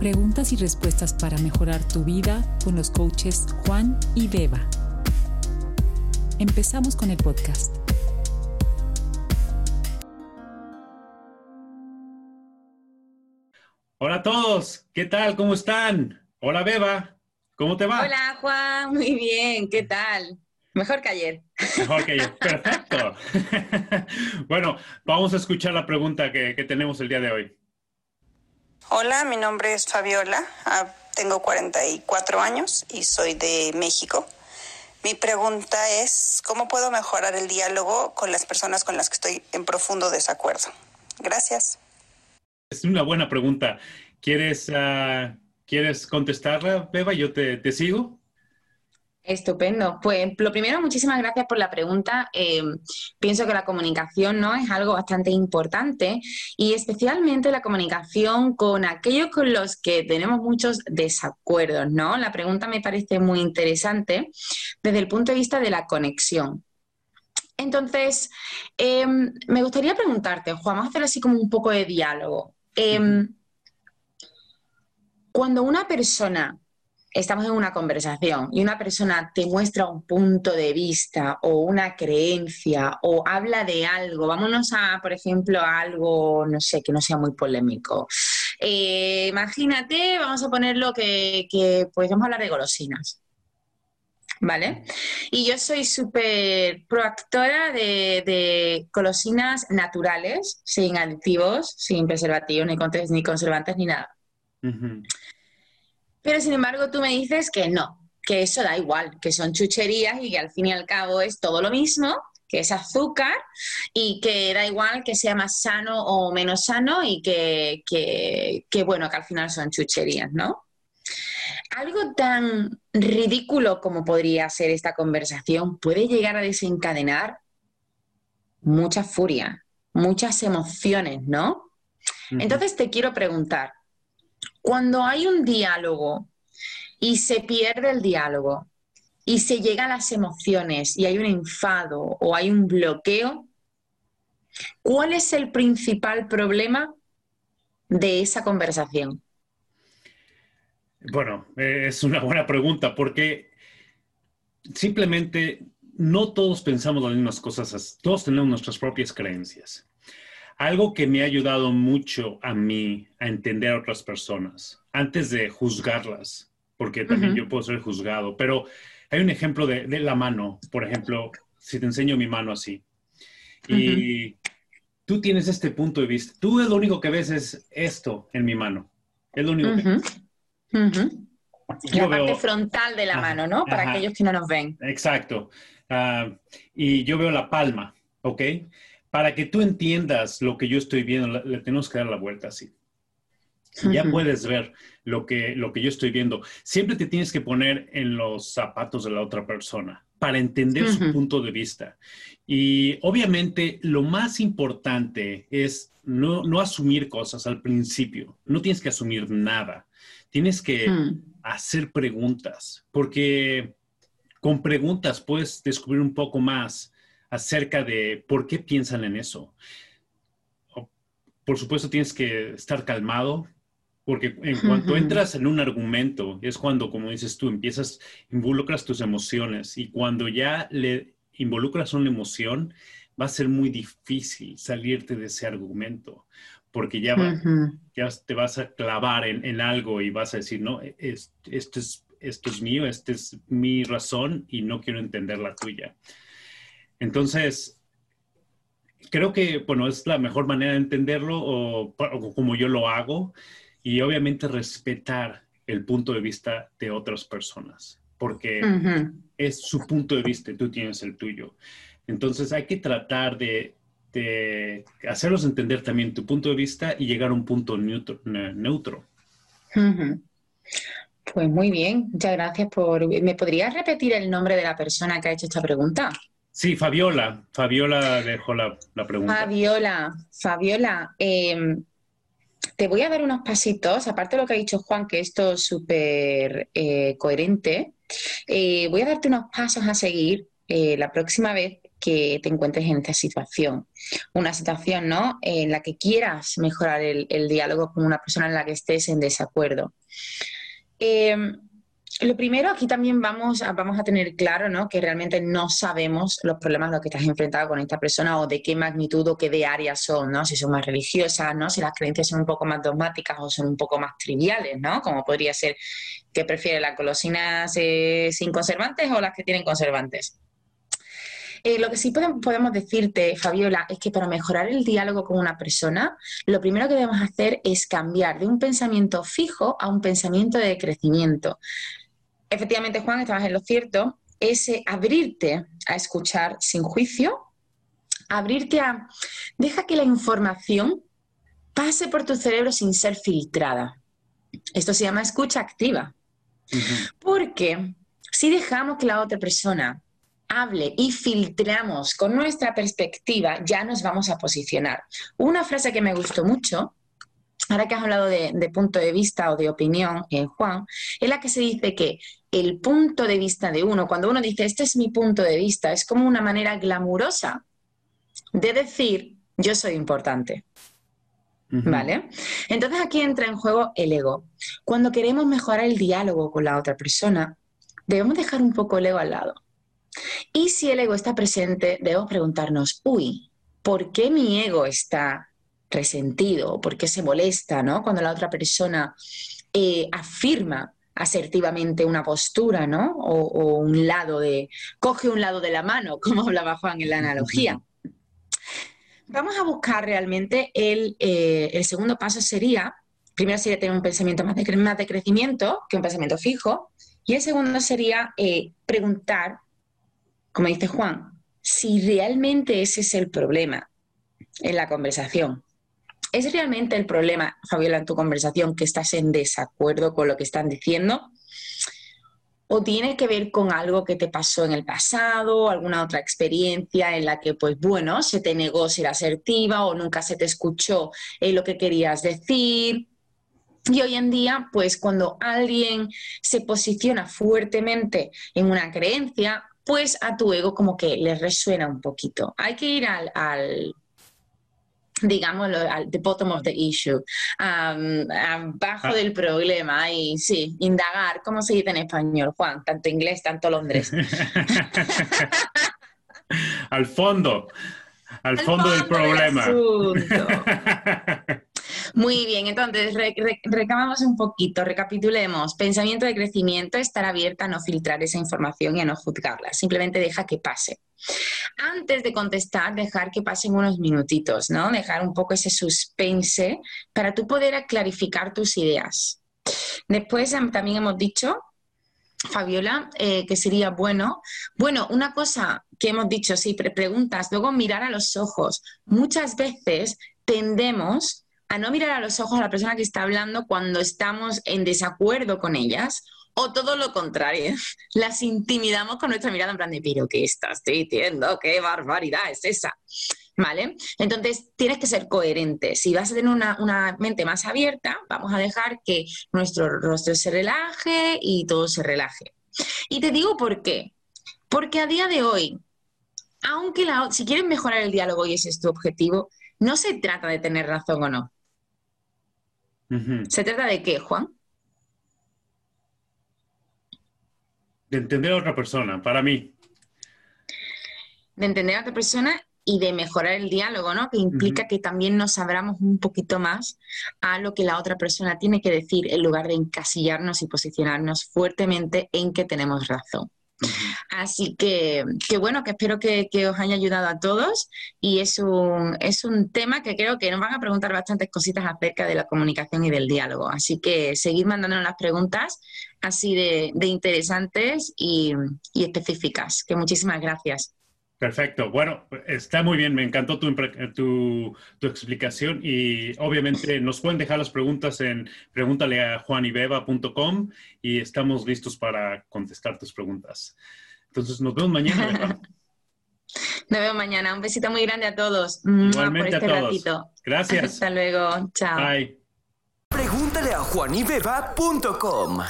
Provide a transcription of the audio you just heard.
Preguntas y respuestas para mejorar tu vida con los coaches Juan y Beba. Empezamos con el podcast. Hola a todos, ¿qué tal? ¿Cómo están? Hola Beba, ¿cómo te va? Hola Juan, muy bien, ¿qué tal? Mejor que ayer. Mejor que ayer, perfecto. bueno, vamos a escuchar la pregunta que, que tenemos el día de hoy. Hola, mi nombre es Fabiola, ah, tengo 44 años y soy de México. Mi pregunta es, ¿cómo puedo mejorar el diálogo con las personas con las que estoy en profundo desacuerdo? Gracias. Es una buena pregunta. ¿Quieres, uh, ¿quieres contestarla, Beba? Yo te, te sigo. Estupendo. Pues lo primero, muchísimas gracias por la pregunta. Eh, pienso que la comunicación ¿no? es algo bastante importante y especialmente la comunicación con aquellos con los que tenemos muchos desacuerdos. ¿no? La pregunta me parece muy interesante desde el punto de vista de la conexión. Entonces, eh, me gustaría preguntarte, Juan, vamos a hacer así como un poco de diálogo. Eh, cuando una persona estamos en una conversación y una persona te muestra un punto de vista o una creencia o habla de algo, vámonos a, por ejemplo, a algo, no sé, que no sea muy polémico. Eh, imagínate, vamos a ponerlo que, que pues vamos a hablar de golosinas. ¿Vale? Y yo soy súper proactora de, de, golosinas naturales, sin aditivos, sin preservativos, ni, ni conservantes, ni nada. Uh-huh. Pero sin embargo tú me dices que no, que eso da igual, que son chucherías y que al fin y al cabo es todo lo mismo, que es azúcar y que da igual que sea más sano o menos sano y que, que, que bueno, que al final son chucherías, ¿no? Algo tan ridículo como podría ser esta conversación puede llegar a desencadenar mucha furia, muchas emociones, ¿no? Entonces te quiero preguntar, cuando hay un diálogo y se pierde el diálogo y se llega a las emociones y hay un enfado o hay un bloqueo, ¿cuál es el principal problema de esa conversación? Bueno, es una buena pregunta porque simplemente no todos pensamos las mismas cosas, todos tenemos nuestras propias creencias. Algo que me ha ayudado mucho a mí a entender a otras personas, antes de juzgarlas, porque también uh -huh. yo puedo ser juzgado, pero hay un ejemplo de, de, la mano, por ejemplo, si te enseño mi mano así, y uh -huh. tú tienes este punto de vista, tú lo único que ves es esto en mi mano, es lo único uh -huh. que ves. La parte frontal de la ajá, mano, ¿no? Para ajá, aquellos que no nos ven. Exacto. Uh, y yo veo la palma, ¿ok? Para que tú entiendas lo que yo estoy viendo, le tenemos que dar la vuelta así. Ya puedes ver lo que, lo que yo estoy viendo. Siempre te tienes que poner en los zapatos de la otra persona para entender su punto de vista. Y obviamente lo más importante es no, no, asumir cosas al principio. No tienes que asumir nada. Tienes que hacer preguntas, porque con preguntas puedes descubrir un poco más acerca de por qué piensan en eso. Por supuesto, tienes que estar calmado, porque en cuanto entras en un argumento, es cuando, como dices tú, empiezas, involucras tus emociones y cuando ya le involucras una emoción, va a ser muy difícil salirte de ese argumento, porque ya, va, uh -huh. ya te vas a clavar en, en, algo y vas a decir, no, es, esto, es, esto es mío, esta es mi razón y no quiero entender la tuya. Entonces, creo que, bueno, es la mejor manera de entenderlo o, o, como yo lo hago y obviamente respetar el punto de vista de otras personas, porque uh -huh. es su punto de vista y tú tienes el tuyo. Entonces hay que tratar de, de, hacerlos entender también tu punto de vista y llegar a un punto neutro. neutro. Uh -huh. Pues muy bien, muchas gracias por... ¿Me podrías repetir el nombre de la persona que ha hecho esta pregunta? Sí, Fabiola. Fabiola dejó la, la pregunta. Fabiola, Fabiola, eh, te voy a dar unos pasitos, aparte de lo que ha dicho Juan, que esto es súper eh, coherente, eh, voy a darte unos pasos a seguir eh, la próxima vez que te encuentres en esta situación. Una situación ¿no? en la que quieras mejorar el, diálogo con una persona en la que estés en desacuerdo. Lo primero, aquí también vamos a, vamos a tener claro ¿no? que realmente no sabemos los problemas a los que estás enfrentado con esta persona o de qué magnitud o qué de áreas son, ¿no? si son más religiosas, ¿no? si las creencias son un poco más dogmáticas o son un poco más triviales, ¿no? como podría ser que prefiere las golosinas eh, sin conservantes o las que tienen conservantes. Eh, lo que sí podemos decirte, Fabiola, es que para mejorar el diálogo con una persona, lo primero que debemos hacer es cambiar de un pensamiento fijo a un pensamiento de crecimiento efectivamente, Juan, estabas en lo cierto, es abrirte a escuchar sin juicio, abrirte a... Deja que la información pase por tu cerebro sin ser filtrada. Esto se llama escucha activa. Porque si dejamos que la otra persona hable y filtramos con nuestra perspectiva, ya nos vamos a posicionar. Una frase que me gustó mucho, ahora que has hablado de, punto de vista o de opinión, eh, Juan, es la que se dice que el punto de vista de uno, cuando uno dice, este es mi punto de vista, es como una manera glamurosa de decir, yo soy importante. ¿Vale? Entonces aquí entra en juego el ego. Cuando queremos mejorar el diálogo con la otra persona, debemos dejar un poco el ego al lado. Y si el ego está presente, debemos preguntarnos, uy, ¿por qué mi ego está resentido? ¿Por qué se molesta ¿no? cuando la otra persona eh, afirma asertivamente una postura, ¿no? O, un lado de, coge un lado de la mano, como hablaba Juan en la analogía. Vamos a buscar realmente el, eh, el segundo paso sería, primero sería tener un pensamiento más de, más de crecimiento que un pensamiento fijo, y el segundo sería eh, preguntar, como dice Juan, si realmente ese es el problema en la conversación. ¿Es realmente el problema, Fabiola, en tu conversación que estás en desacuerdo con lo que están diciendo? ¿O tiene que ver con algo que te pasó en el pasado, alguna otra experiencia en la que, pues bueno, se te negó ser asertiva o nunca se te escuchó en lo que querías decir? Y hoy en día, pues cuando alguien se posiciona fuertemente en una creencia, pues a tu ego como que le resuena un poquito. Hay que ir al digámoslo, al the bottom of the issue, abajo ah. del problema y sí, indagar, ¿cómo se dice en español, Juan? Tanto inglés, tanto Londres. al fondo, al, fondo, del problema. Muy bien, entonces recabamos un poquito, recapitulemos. Pensamiento de crecimiento, estar abierta a no filtrar esa información y a no juzgarla, simplemente deja que pase. Antes de contestar, dejar que pasen unos minutitos, ¿no? Dejar un poco ese suspense para tú poder clarificar tus ideas. Después también hemos dicho Fabiola, eh, que sería bueno. Bueno, una cosa que hemos dicho, sí, preguntas, luego mirar a los ojos. Muchas veces tendemos a no mirar a los ojos a la persona que está hablando cuando estamos en desacuerdo con ellas o todo lo contrario, las intimidamos con nuestra mirada en plan de, pero ¿qué estás diciendo? ¿Qué barbaridad es esa? ¿Vale? Entonces, tienes que ser coherente. Si vas a tener una, mente más abierta, vamos a dejar que nuestro rostro se relaje y todo se relaje. Y te digo por qué. Porque a día de hoy, aunque si quieres mejorar el diálogo y ese es tu objetivo, no se trata de tener razón o no. ¿Se trata de qué, Juan? De entender a otra persona, para mí. De entender a otra persona y de mejorar el diálogo, ¿no? Que implica que también nos abramos un poquito más a lo que la otra persona tiene que decir en lugar de encasillarnos y posicionarnos fuertemente en que tenemos razón. Así que, que, bueno, que espero que, os haya ayudado a todos y es un, es un tema que creo que nos van a preguntar bastantes cositas acerca de la comunicación y del diálogo. Así que seguid mandándonos las preguntas así de, interesantes y, y específicas. Que muchísimas gracias. Perfecto. Bueno, está muy bien. Me encantó tu, tu, explicación y obviamente nos pueden dejar las preguntas en pregúntale a juanibeba.com y estamos listos para contestar tus preguntas. Entonces, nos vemos mañana. nos vemos mañana. Un besito muy grande a todos. Igualmente a este todos. Gracias. Hasta luego. Chao. Bye. Pregúntale a juanibeba.com.